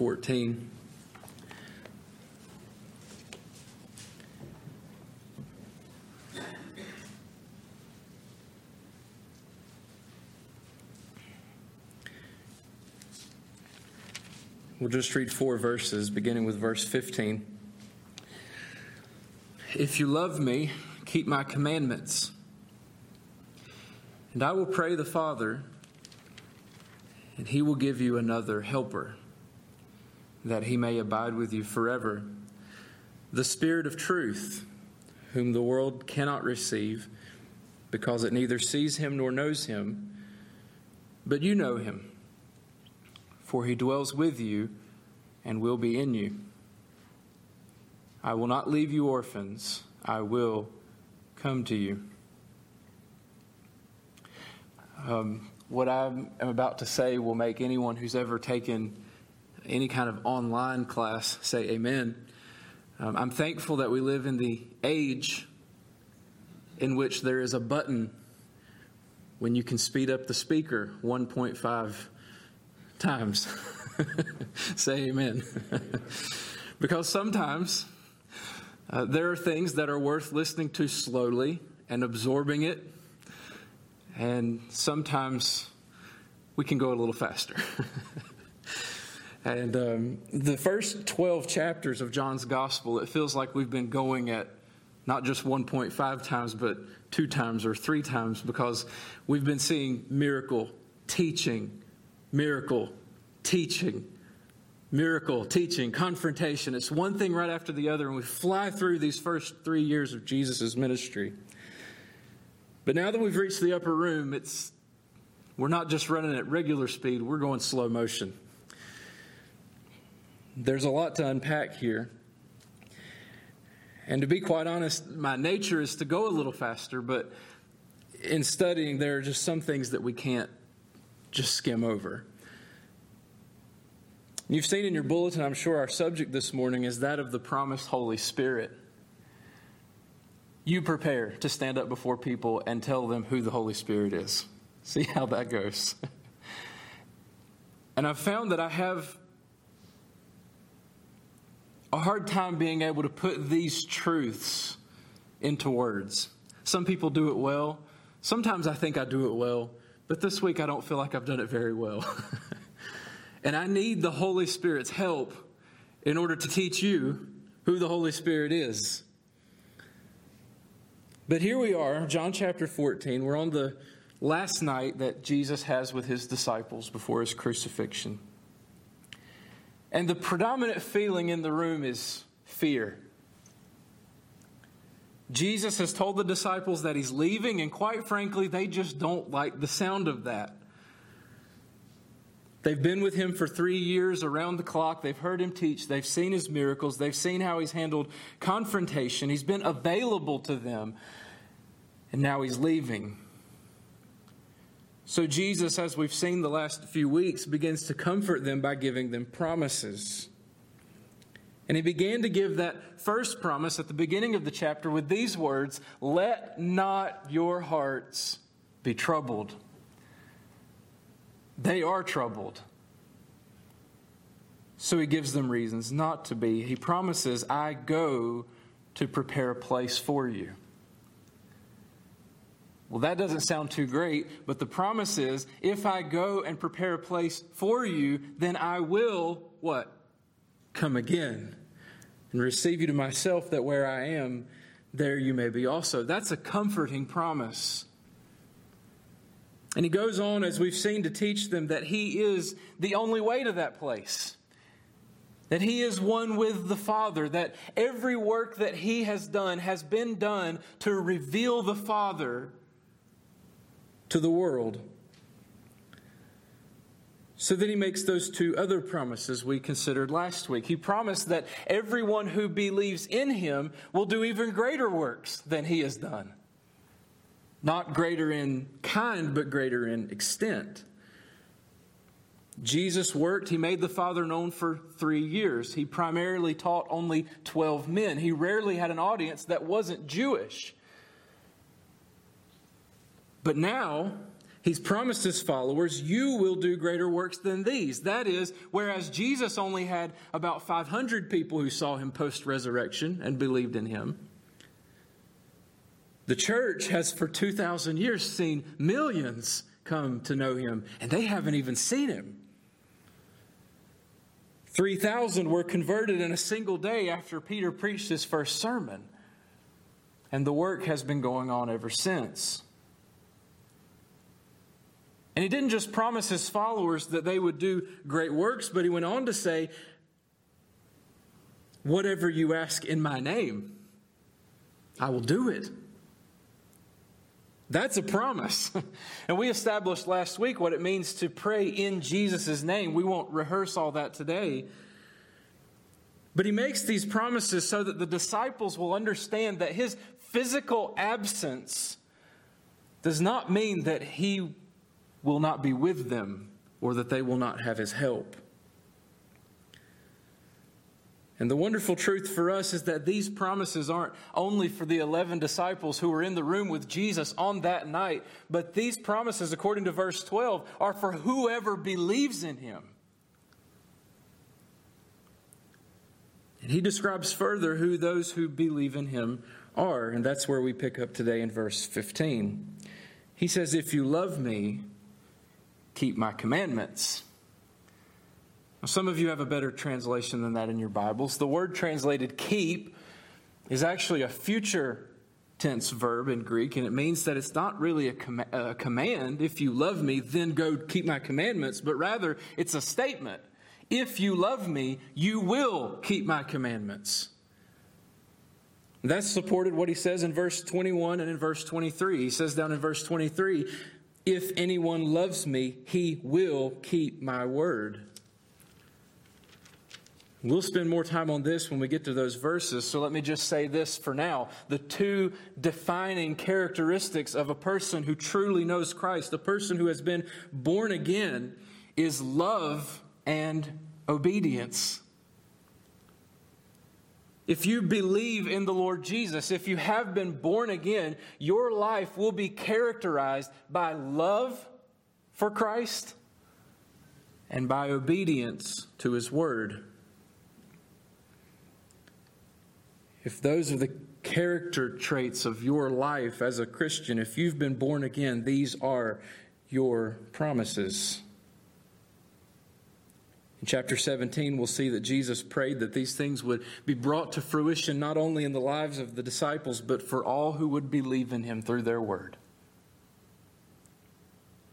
14. We'll just read four verses, beginning with verse 15. If you love me, keep my commandments. And I will pray the Father, and he will give you another helper, that he may abide with you forever. The Spirit of truth, whom the world cannot receive, because it neither sees him nor knows him, but you know him for he dwells with you and will be in you. I will not leave you orphans, I will come to you. Um, what I am about to say will make anyone who's ever taken any kind of online class say amen. Um, I'm thankful that we live in the age in which there is a button when you can speed up the speaker 1.5 times. Say amen. because sometimes uh, there are things that are worth listening to slowly and absorbing it, and sometimes we can go a little faster. and um, the first 12 chapters of John's gospel, it feels like we've been going at not just 1.5 times, but two times or three times because we've been seeing miracle, teaching, miracle, teaching, miracle, teaching, confrontation. It's one thing right after the other, and we fly through these first three years of Jesus' ministry. But now that we've reached the upper room, it's we're not just running at regular speed, we're going slow motion. There's a lot to unpack here. And to be quite honest, my nature is to go a little faster, but in studying, there are just some things that we can't just skim over. You've seen in your bulletin, I'm sure, our subject this morning is that of the promised Holy Spirit. You prepare to stand up before people and tell them who the Holy Spirit is. See how that goes. and I've found that I have a hard time being able to put these truths into words. Some people do it well. Sometimes I think I do it well, but this week I don't feel like I've done it very well. And I need the Holy Spirit's help in order to teach you who the Holy Spirit is. But here we are, John chapter 14. We're on the last night that Jesus has with his disciples before his crucifixion. And the predominant feeling in the room is fear. Jesus has told the disciples that he's leaving, and quite frankly, they just don't like the sound of that. They've been with him for three years around the clock. They've heard him teach. They've seen his miracles. They've seen how he's handled confrontation. He's been available to them. And now he's leaving. So, Jesus, as we've seen the last few weeks, begins to comfort them by giving them promises. And he began to give that first promise at the beginning of the chapter with these words Let not your hearts be troubled. They are troubled. So he gives them reasons not to be. He promises, I go to prepare a place for you. Well, that doesn't sound too great, but the promise is if I go and prepare a place for you, then I will what? Come again and receive you to myself, that where I am, there you may be also. That's a comforting promise. And he goes on, as we've seen, to teach them that he is the only way to that place. That he is one with the Father, that every work that he has done has been done to reveal the Father to the world. So then he makes those two other promises we considered last week. He promised that everyone who believes in him will do even greater works than he has done. Not greater in kind, but greater in extent. Jesus worked, he made the Father known for three years. He primarily taught only 12 men. He rarely had an audience that wasn't Jewish. But now, He's promised his followers, You will do greater works than these. That is, whereas Jesus only had about 500 people who saw him post resurrection and believed in him, the church has for 2,000 years seen millions come to know him, and they haven't even seen him. 3,000 were converted in a single day after Peter preached his first sermon, and the work has been going on ever since. And he didn't just promise his followers that they would do great works, but he went on to say, Whatever you ask in my name, I will do it. That's a promise. and we established last week what it means to pray in Jesus' name. We won't rehearse all that today. But he makes these promises so that the disciples will understand that his physical absence does not mean that he will not be with them or that they will not have his help. And the wonderful truth for us is that these promises aren't only for the 11 disciples who were in the room with Jesus on that night, but these promises, according to verse 12, are for whoever believes in him. And he describes further who those who believe in him are, and that's where we pick up today in verse 15. He says, If you love me, keep my commandments. Now, some of you have a better translation than that in your Bibles. The word translated keep is actually a future tense verb in Greek, and it means that it's not really a, com- a, command. If you love me, then go keep my commandments, but rather it's a statement. If you love me, you will keep my commandments. That's supported what he says in verse 21 and in verse 23. He says down in verse 23, if anyone loves me, he will keep my word. We'll spend more time on this when we get to those verses, so let me just say this for now. The two defining characteristics of a person who truly knows Christ, a person who has been born again, is love and obedience. If you believe in the Lord Jesus, if you have been born again, your life will be characterized by love for Christ and by obedience to His Word. If those are the character traits of your life as a Christian, if you've been born again, these are your promises. In chapter 17, we'll see that Jesus prayed that these things would be brought to fruition not only in the lives of the disciples, but for all who would believe in him through their word.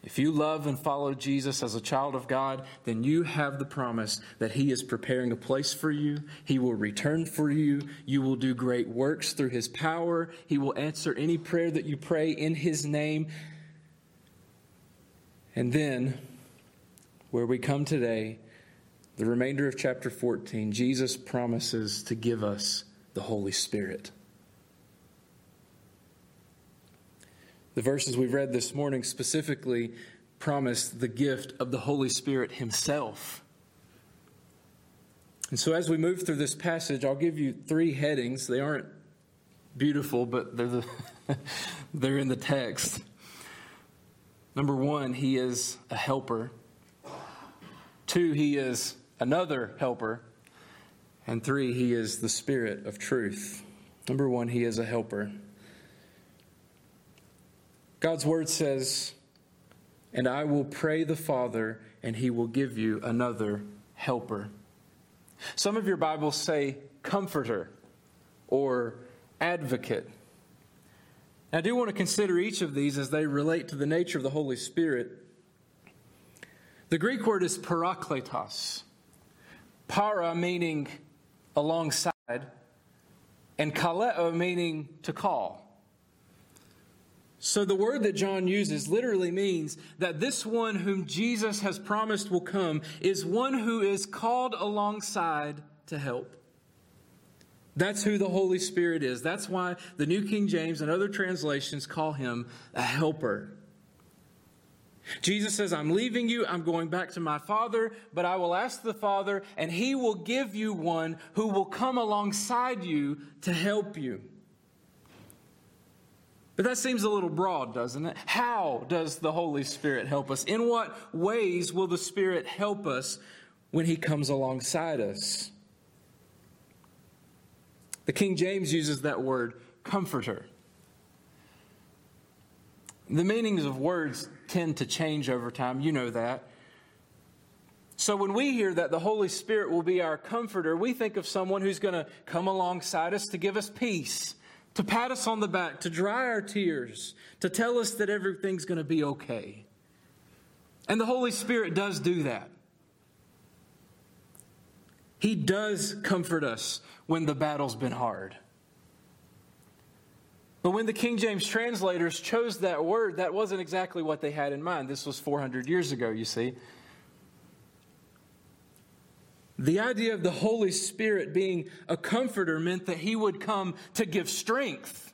If you love and follow Jesus as a child of God, then you have the promise that He is preparing a place for you. He will return for you. You will do great works through His power. He will answer any prayer that you pray in His name. And then, where we come today, the remainder of chapter 14, Jesus promises to give us the Holy Spirit. The verses we've read this morning specifically promise the gift of the Holy Spirit Himself. And so, as we move through this passage, I'll give you three headings. They aren't beautiful, but they're, the they're in the text. Number one, He is a helper. Two, He is another helper. And three, he is the Spirit of truth. Number one, he is a helper. God's word says, And I will pray the Father, and he will give you another helper. Some of your Bibles say comforter or advocate. I do want to consider each of these as they relate to the nature of the Holy Spirit. The Greek word is parakletos. Para meaning alongside, and kaleo meaning to call. So the word that John uses literally means that this one whom Jesus has promised will come is one who is called alongside to help. That's who the Holy Spirit is. That's why the New King James and other translations call him a helper. Jesus says, I'm leaving you, I'm going back to my Father, but I will ask the Father, and he will give you one who will come alongside you to help you. But that seems a little broad, doesn't it? How does the Holy Spirit help us? In what ways will the Spirit help us when He comes alongside us? The King James uses that word, comforter. The meanings of words tend to change over time. You know that. So when we hear that the Holy Spirit will be our comforter, we think of someone who's going to come alongside us to give us peace, to pat us on the back, to dry our tears, to tell us that everything's going to be okay. And the Holy Spirit does do that. He does comfort us when the battle's been hard. But when the King James translators chose that word, that wasn't exactly what they had in mind. This was 400 years ago, you see. The idea of the Holy Spirit being a comforter meant that he would come to give strength.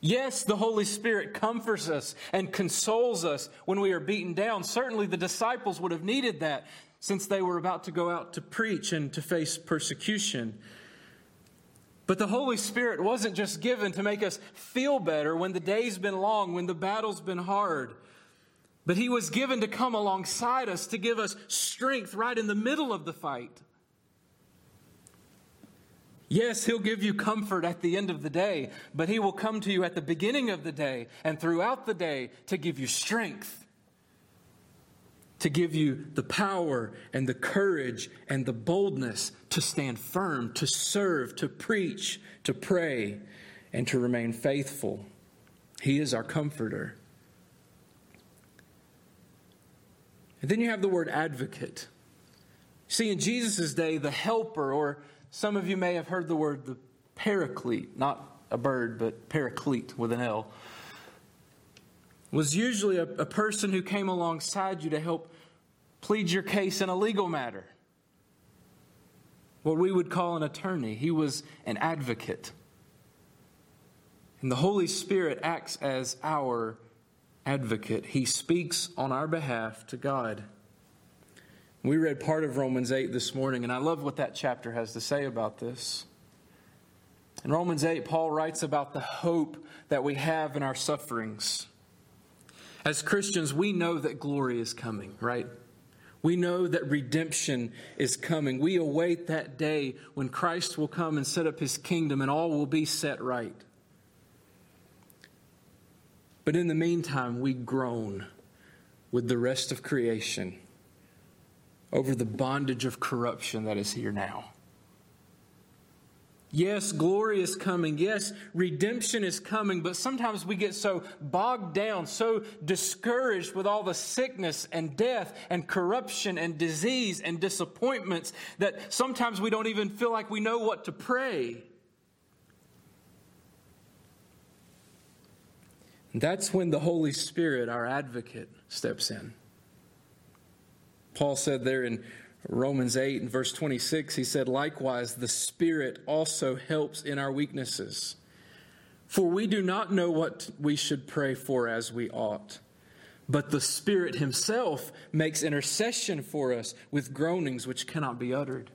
Yes, the Holy Spirit comforts us and consoles us when we are beaten down. Certainly, the disciples would have needed that since they were about to go out to preach and to face persecution. But the Holy Spirit wasn't just given to make us feel better when the day's been long, when the battle's been hard. But He was given to come alongside us to give us strength right in the middle of the fight. Yes, He'll give you comfort at the end of the day, but He will come to you at the beginning of the day and throughout the day to give you strength to give you the power and the courage and the boldness to stand firm, to serve, to preach, to pray, and to remain faithful. He is our comforter. And then you have the word advocate. See, in Jesus' day, the helper, or some of you may have heard the word the paraclete, not a bird, but paraclete with an L was usually a, a person who came alongside you to help plead your case in a legal matter. What we would call an attorney. He was an advocate. And the Holy Spirit acts as our advocate. He speaks on our behalf to God. We read part of Romans 8 this morning, and I love what that chapter has to say about this. In Romans 8, Paul writes about the hope that we have in our sufferings. As Christians, we know that glory is coming, right? We know that redemption is coming. We await that day when Christ will come and set up his kingdom and all will be set right. But in the meantime, we groan with the rest of creation over the bondage of corruption that is here now. Yes, glory is coming. Yes, redemption is coming. But sometimes we get so bogged down, so discouraged with all the sickness and death and corruption and disease and disappointments that sometimes we don't even feel like we know what to pray. And that's when the Holy Spirit, our advocate, steps in. Paul said there in Romans 8 and verse 26, he said, Likewise, the Spirit also helps in our weaknesses. For we do not know what we should pray for as we ought, but the Spirit Himself makes intercession for us with groanings which cannot be uttered.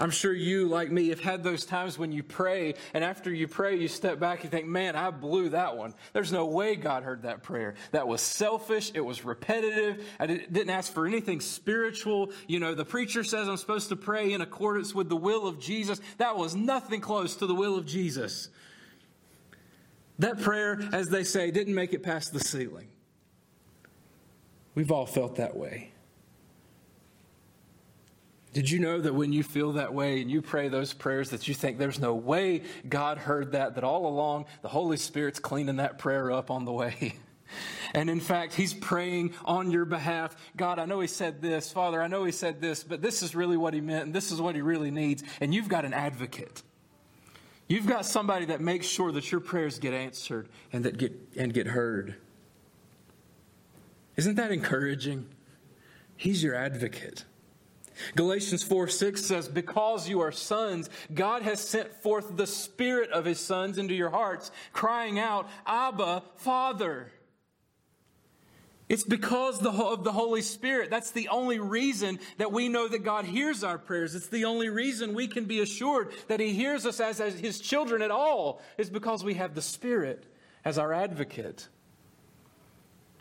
I'm sure you, like me, have had those times when you pray, and after you pray, you step back and think, man, I blew that one. There's no way God heard that prayer. That was selfish. It was repetitive. I didn't ask for anything spiritual. You know, the preacher says I'm supposed to pray in accordance with the will of Jesus. That was nothing close to the will of Jesus. That prayer, as they say, didn't make it past the ceiling. We've all felt that way. Did you know that when you feel that way and you pray those prayers that you think there's no way God heard that, that all along the Holy Spirit's cleaning that prayer up on the way? And in fact, he's praying on your behalf. God, I know he said this. Father, I know he said this, but this is really what he meant, and this is what he really needs. And you've got an advocate. You've got somebody that makes sure that your prayers get answered and that get and get heard. Isn't that encouraging? He's your advocate. Galatians 4 6 says, Because you are sons, God has sent forth the Spirit of His sons into your hearts, crying out, Abba, Father. It's because of the Holy Spirit. That's the only reason that we know that God hears our prayers. It's the only reason we can be assured that He hears us as, as His children at all, is because we have the Spirit as our advocate.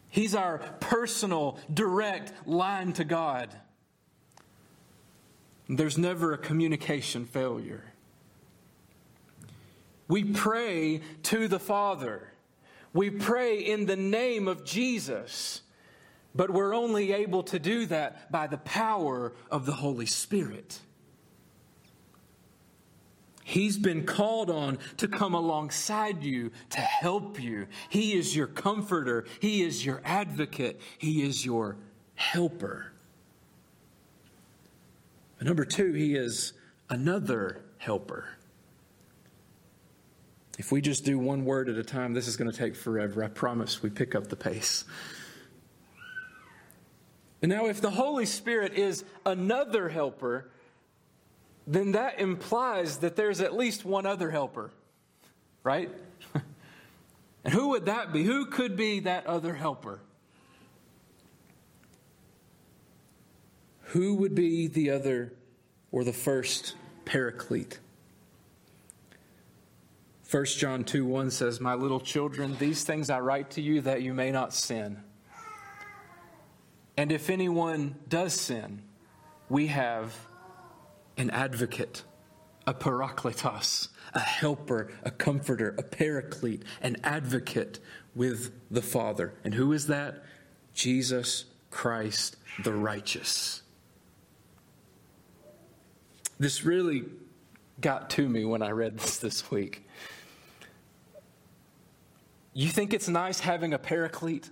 He's our personal, direct line to God. There's never a communication failure. We pray to the Father. We pray in the name of Jesus, but we're only able to do that by the power of the Holy Spirit. He's been called on to come alongside you, to help you. He is your comforter. He is your advocate. He is your helper. And number two, He is another helper. If we just do one word at a time, this is going to take forever. I promise we pick up the pace. And now, if the Holy Spirit is another helper, then that implies that there's at least one other helper, right? and who would that be? Who could be that other helper? Who would be the other or the first paraclete? 1 John 2 1 says, My little children, these things I write to you that you may not sin. And if anyone does sin, we have an advocate, a parakletos, a helper, a comforter, a paraclete, an advocate with the Father. And who is that? Jesus Christ the righteous. This really got to me when I read this this week. You think it's nice having a paraclete?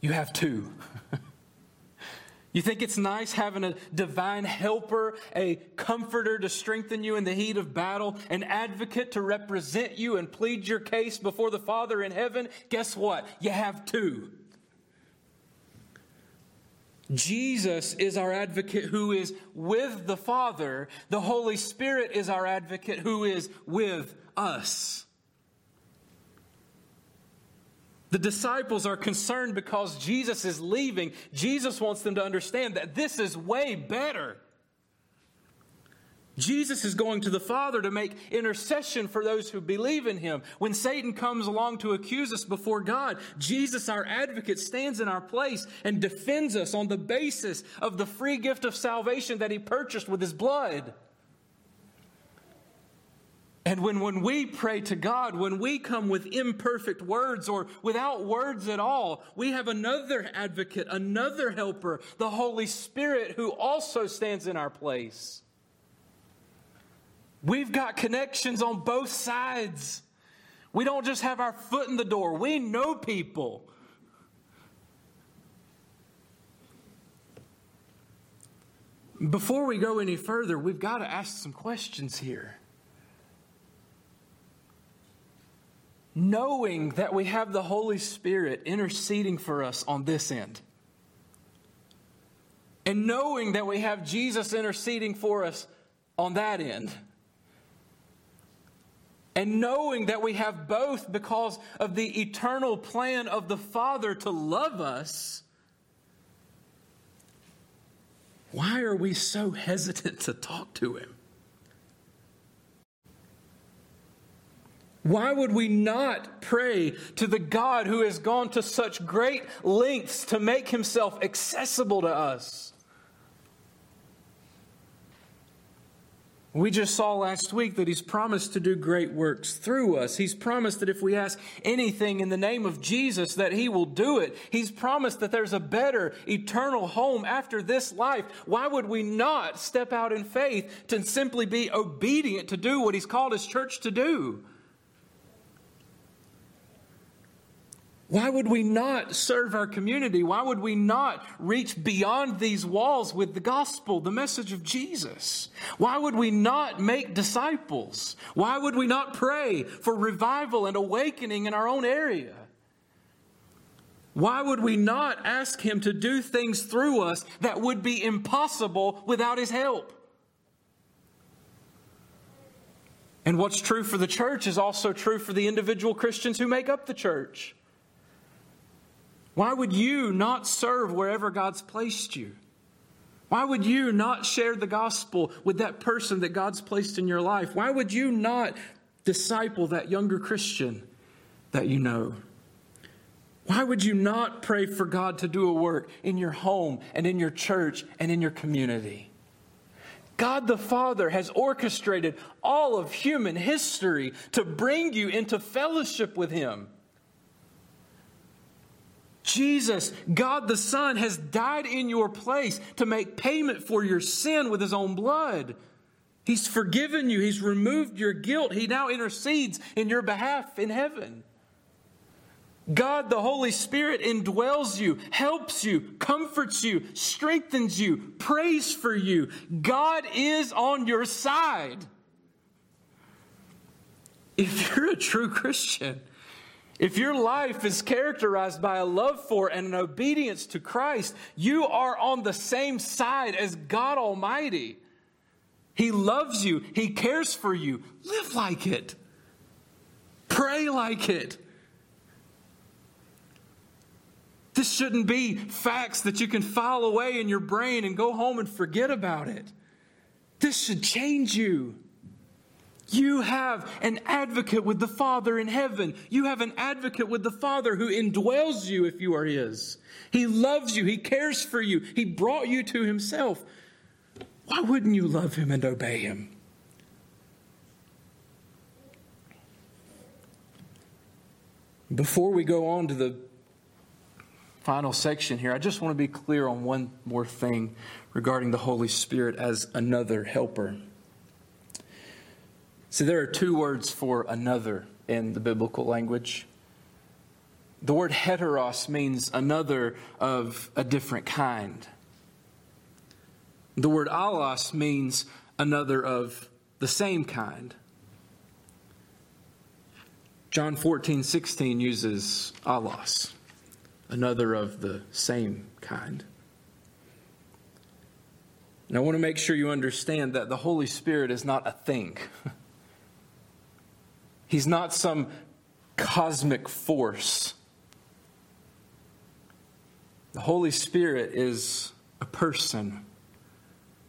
You have two. you think it's nice having a divine helper, a comforter to strengthen you in the heat of battle, an advocate to represent you and plead your case before the Father in heaven? Guess what? You have two. Jesus is our advocate who is with the Father. The Holy Spirit is our advocate who is with us. The disciples are concerned because Jesus is leaving. Jesus wants them to understand that this is way better. Jesus is going to the Father to make intercession for those who believe in him. When Satan comes along to accuse us before God, Jesus, our advocate, stands in our place and defends us on the basis of the free gift of salvation that he purchased with his blood. And when, when we pray to God, when we come with imperfect words or without words at all, we have another advocate, another helper, the Holy Spirit, who also stands in our place. We've got connections on both sides. We don't just have our foot in the door, we know people. Before we go any further, we've got to ask some questions here. knowing that we have the Holy Spirit interceding for us on this end. And knowing that we have Jesus interceding for us on that end. And knowing that we have both because of the eternal plan of the Father to love us. Why are we so hesitant to talk to Him? Why would we not pray to the God who has gone to such great lengths to make himself accessible to us? We just saw last week that He's promised to do great works through us. He's promised that if we ask anything in the name of Jesus, that He will do it. He's promised that there's a better eternal home after this life. Why would we not step out in faith to simply be obedient to do what He's called His church to do? Why would we not serve our community? Why would we not reach beyond these walls with the gospel, the message of Jesus? Why would we not make disciples? Why would we not pray for revival and awakening in our own area? Why would we not ask Him to do things through us that would be impossible without His help? And what's true for the church is also true for the individual Christians who make up the church. Why would you not serve wherever God's placed you? Why would you not share the gospel with that person that God's placed in your life? Why would you not disciple that younger Christian that you know? Why would you not pray for God to do a work in your home and in your church and in your community? God the Father has orchestrated all of human history to bring you into fellowship with Him. Jesus, God the Son, has died in your place to make payment for your sin with his own blood. He's forgiven you, he's removed your guilt. He now intercedes in your behalf in heaven. God, the Holy Spirit, indwells you, helps you, comforts you, strengthens you, prays for you. God is on your side. If you're a true Christian, if your life is characterized by a love for and an obedience to Christ, you are on the same side as God Almighty. He loves you, He cares for you. Live like it, pray like it. This shouldn't be facts that you can file away in your brain and go home and forget about it. This should change you. You have an advocate with the Father in heaven. You have an advocate with the Father who indwells you if you are His. He loves you. He cares for you. He brought you to Himself. Why wouldn't you love Him and obey Him? Before we go on to the final section here, I just want to be clear on one more thing regarding the Holy Spirit as another helper. See, there are two words for another in the biblical language. The word heteros means another of a different kind. The word allos means another of the same kind. John 14, 16 uses allos, another of the same kind. And I want to make sure you understand that the Holy Spirit is not a thing. He's not some cosmic force. The Holy Spirit is a person,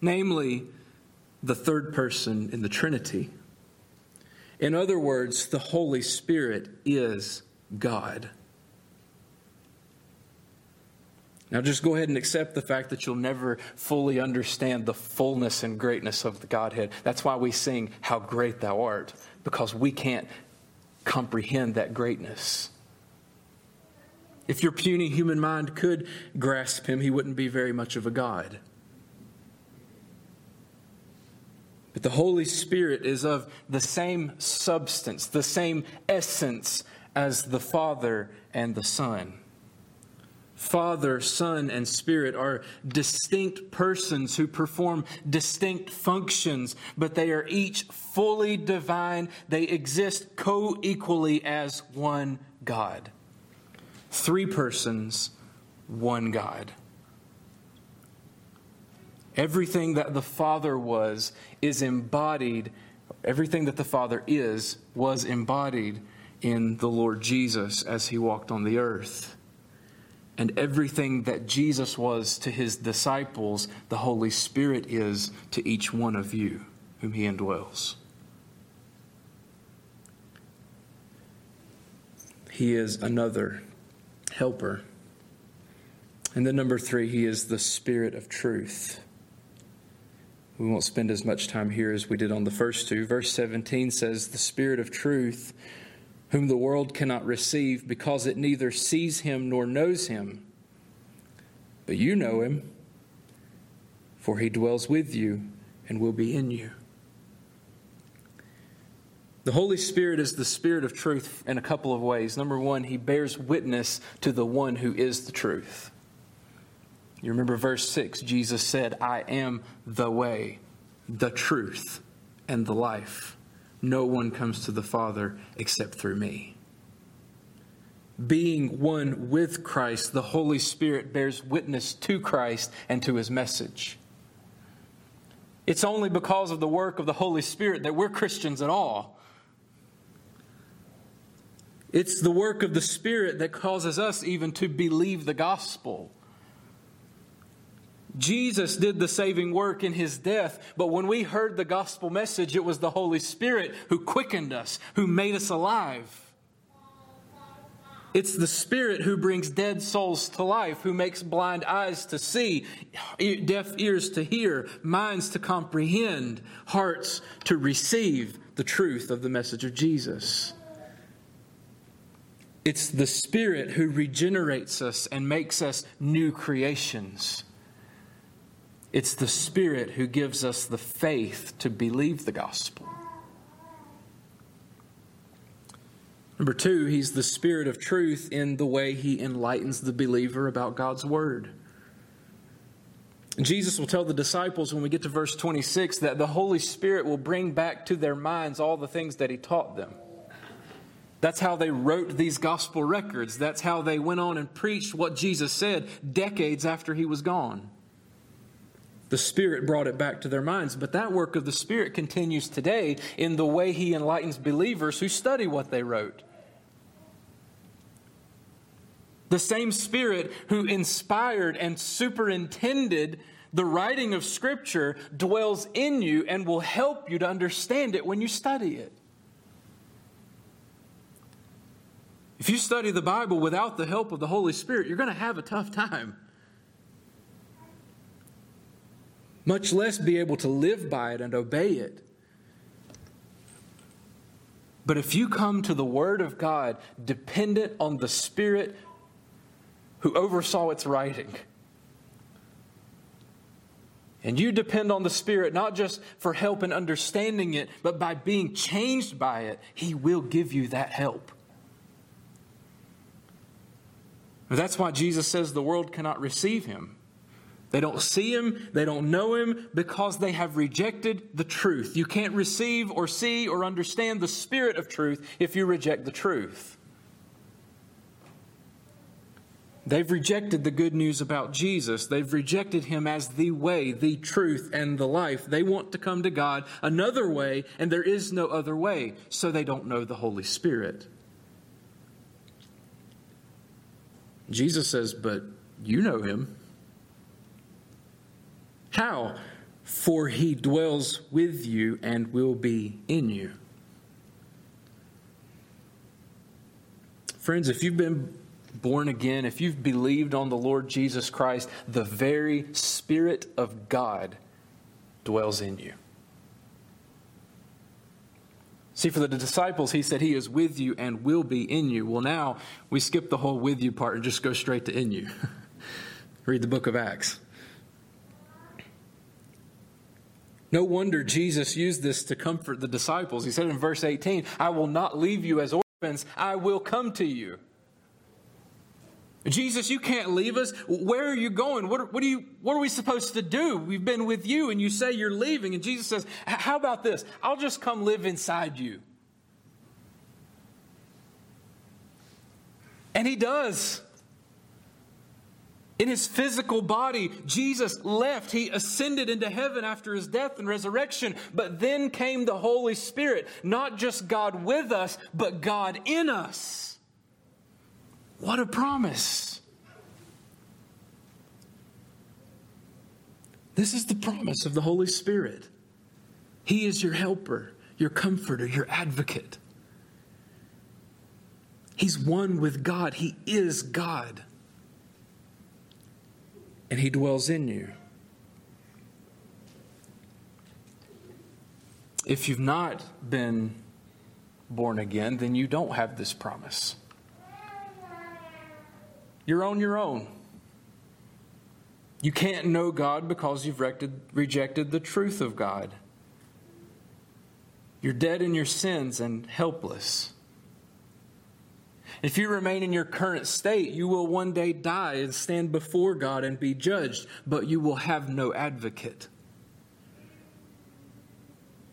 namely, the third person in the Trinity. In other words, the Holy Spirit is God. Now, just go ahead and accept the fact that you'll never fully understand the fullness and greatness of the Godhead. That's why we sing, How Great Thou Art because we can't comprehend that greatness. If your puny human mind could grasp him, he wouldn't be very much of a God. But the Holy Spirit is of the same substance, the same essence as the Father and the Son. Father, Son, and Spirit are distinct persons who perform distinct functions, but they are each fully divine. They exist co equally as one God. Three persons, one God. Everything that the Father was is embodied, everything that the Father is was embodied in the Lord Jesus as he walked on the earth and everything that Jesus was to his disciples, the Holy Spirit is to each one of you whom he indwells. He is another helper. And then, number three, he is the Spirit of truth. We won't spend as much time here as we did on the first two. Verse 17 says, The Spirit of truth whom the world cannot receive because it neither sees him nor knows him. But you know him, for he dwells with you and will be in you. The Holy Spirit is the Spirit of truth in a couple of ways. Number one, he bears witness to the one who is the truth. You remember verse 6 Jesus said, I am the way, the truth, and the life. No one comes to the Father except through me. Being one with Christ, the Holy Spirit bears witness to Christ and to his message. It's only because of the work of the Holy Spirit that we're Christians at all. It's the work of the Spirit that causes us even to believe the gospel. Jesus did the saving work in his death, but when we heard the gospel message, it was the Holy Spirit who quickened us, who made us alive. It's the Spirit who brings dead souls to life, who makes blind eyes to see, deaf ears to hear, minds to comprehend, hearts to receive the truth of the message of Jesus. It's the Spirit who regenerates us and makes us new creations. It's the Spirit who gives us the faith to believe the gospel. Number two, he's the Spirit of truth in the way he enlightens the believer about God's Word. Jesus will tell the disciples when we get to verse 26 that the Holy Spirit will bring back to their minds all the things that he taught them. That's how they wrote these gospel records. That's how they went on and preached what Jesus said decades after he was gone. The Spirit brought it back to their minds, but that work of the Spirit continues today in the way He enlightens believers who study what they wrote. The same Spirit who inspired and superintended the writing of Scripture dwells in you and will help you to understand it when you study it. If you study the Bible without the help of the Holy Spirit, you're going to have a tough time. Much less be able to live by it and obey it. But if you come to the Word of God dependent on the Spirit who oversaw its writing. And you depend on the Spirit not just for help in understanding it, but by being changed by it, He will give you that help. That's why Jesus says the world cannot receive Him. They don't see Him, they don't know Him, because they have rejected the truth. You can't receive or see or understand the Spirit of truth if you reject the truth. They've rejected the good news about Jesus. They've rejected him as the way, the truth, and the life. They want to come to God another way, and there is no other way, so they don't know the Holy Spirit. Jesus says, But you know him. How? For he dwells with you and will be in you. Friends, if you've been born again, if you've believed on the Lord Jesus Christ, the very Spirit of God dwells in you. See, for the disciples, he said, He is with you and will be in you. Well, now we skip the whole with you part and just go straight to in you. Read the book of Acts. No wonder Jesus used this to comfort the disciples. He said in verse 18, I will not leave you as orphans, I will come to you. Jesus, you can't leave us. Where are you going? What, what, you, what are we supposed to do? We've been with you and you say you're leaving. And Jesus says, How about this? I'll just come live inside you. And he does. In his physical body, Jesus left. He ascended into heaven after his death and resurrection. But then came the Holy Spirit, not just God with us, but God in us. What a promise! This is the promise of the Holy Spirit. He is your helper, your comforter, your advocate. He's one with God, He is God. And He dwells in you. If you've not been born again, then you don't have this promise. You're on your own. You can't know God because you've rejected the truth of God. You're dead in your sins and helpless. If you remain in your current state, you will one day die and stand before God and be judged, but you will have no advocate.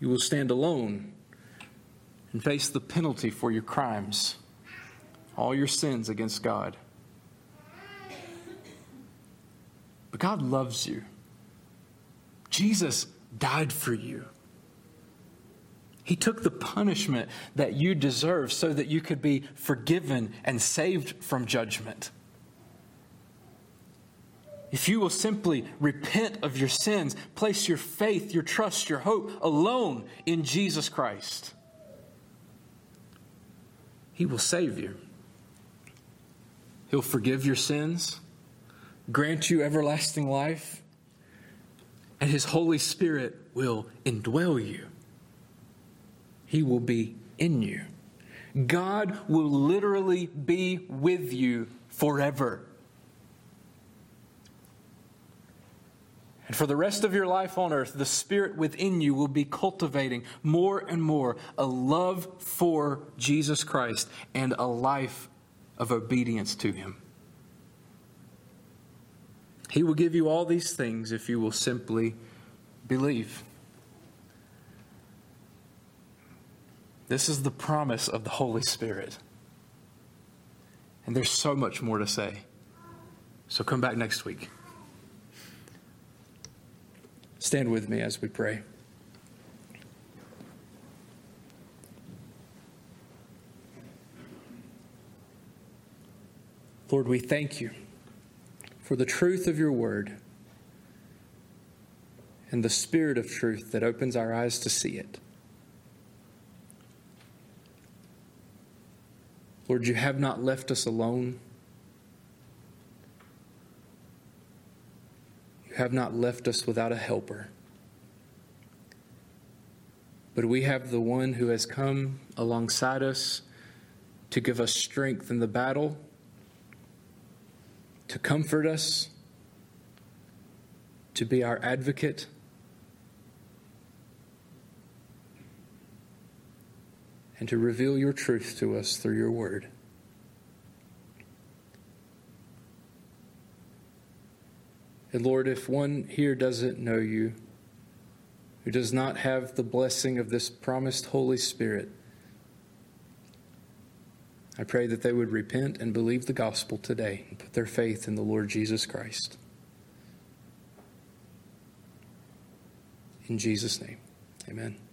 You will stand alone and face the penalty for your crimes, all your sins against God. But God loves you. Jesus died for you. He took the punishment that you deserve so that you could be forgiven and saved from judgment. If you will simply repent of your sins, place your faith, your trust, your hope alone in Jesus Christ, He will save you. He'll forgive your sins, grant you everlasting life, and His Holy Spirit will indwell you. He will be in you. God will literally be with you forever. And for the rest of your life on earth, the Spirit within you will be cultivating more and more a love for Jesus Christ and a life of obedience to Him. He will give you all these things if you will simply believe. This is the promise of the Holy Spirit. And there's so much more to say. So come back next week. Stand with me as we pray. Lord, we thank you for the truth of your word and the spirit of truth that opens our eyes to see it. Lord, you have not left us alone. You have not left us without a helper. But we have the one who has come alongside us to give us strength in the battle, to comfort us, to be our advocate. And to reveal your truth to us through your word. And Lord, if one here doesn't know you, who does not have the blessing of this promised Holy Spirit, I pray that they would repent and believe the gospel today and put their faith in the Lord Jesus Christ. In Jesus' name, amen.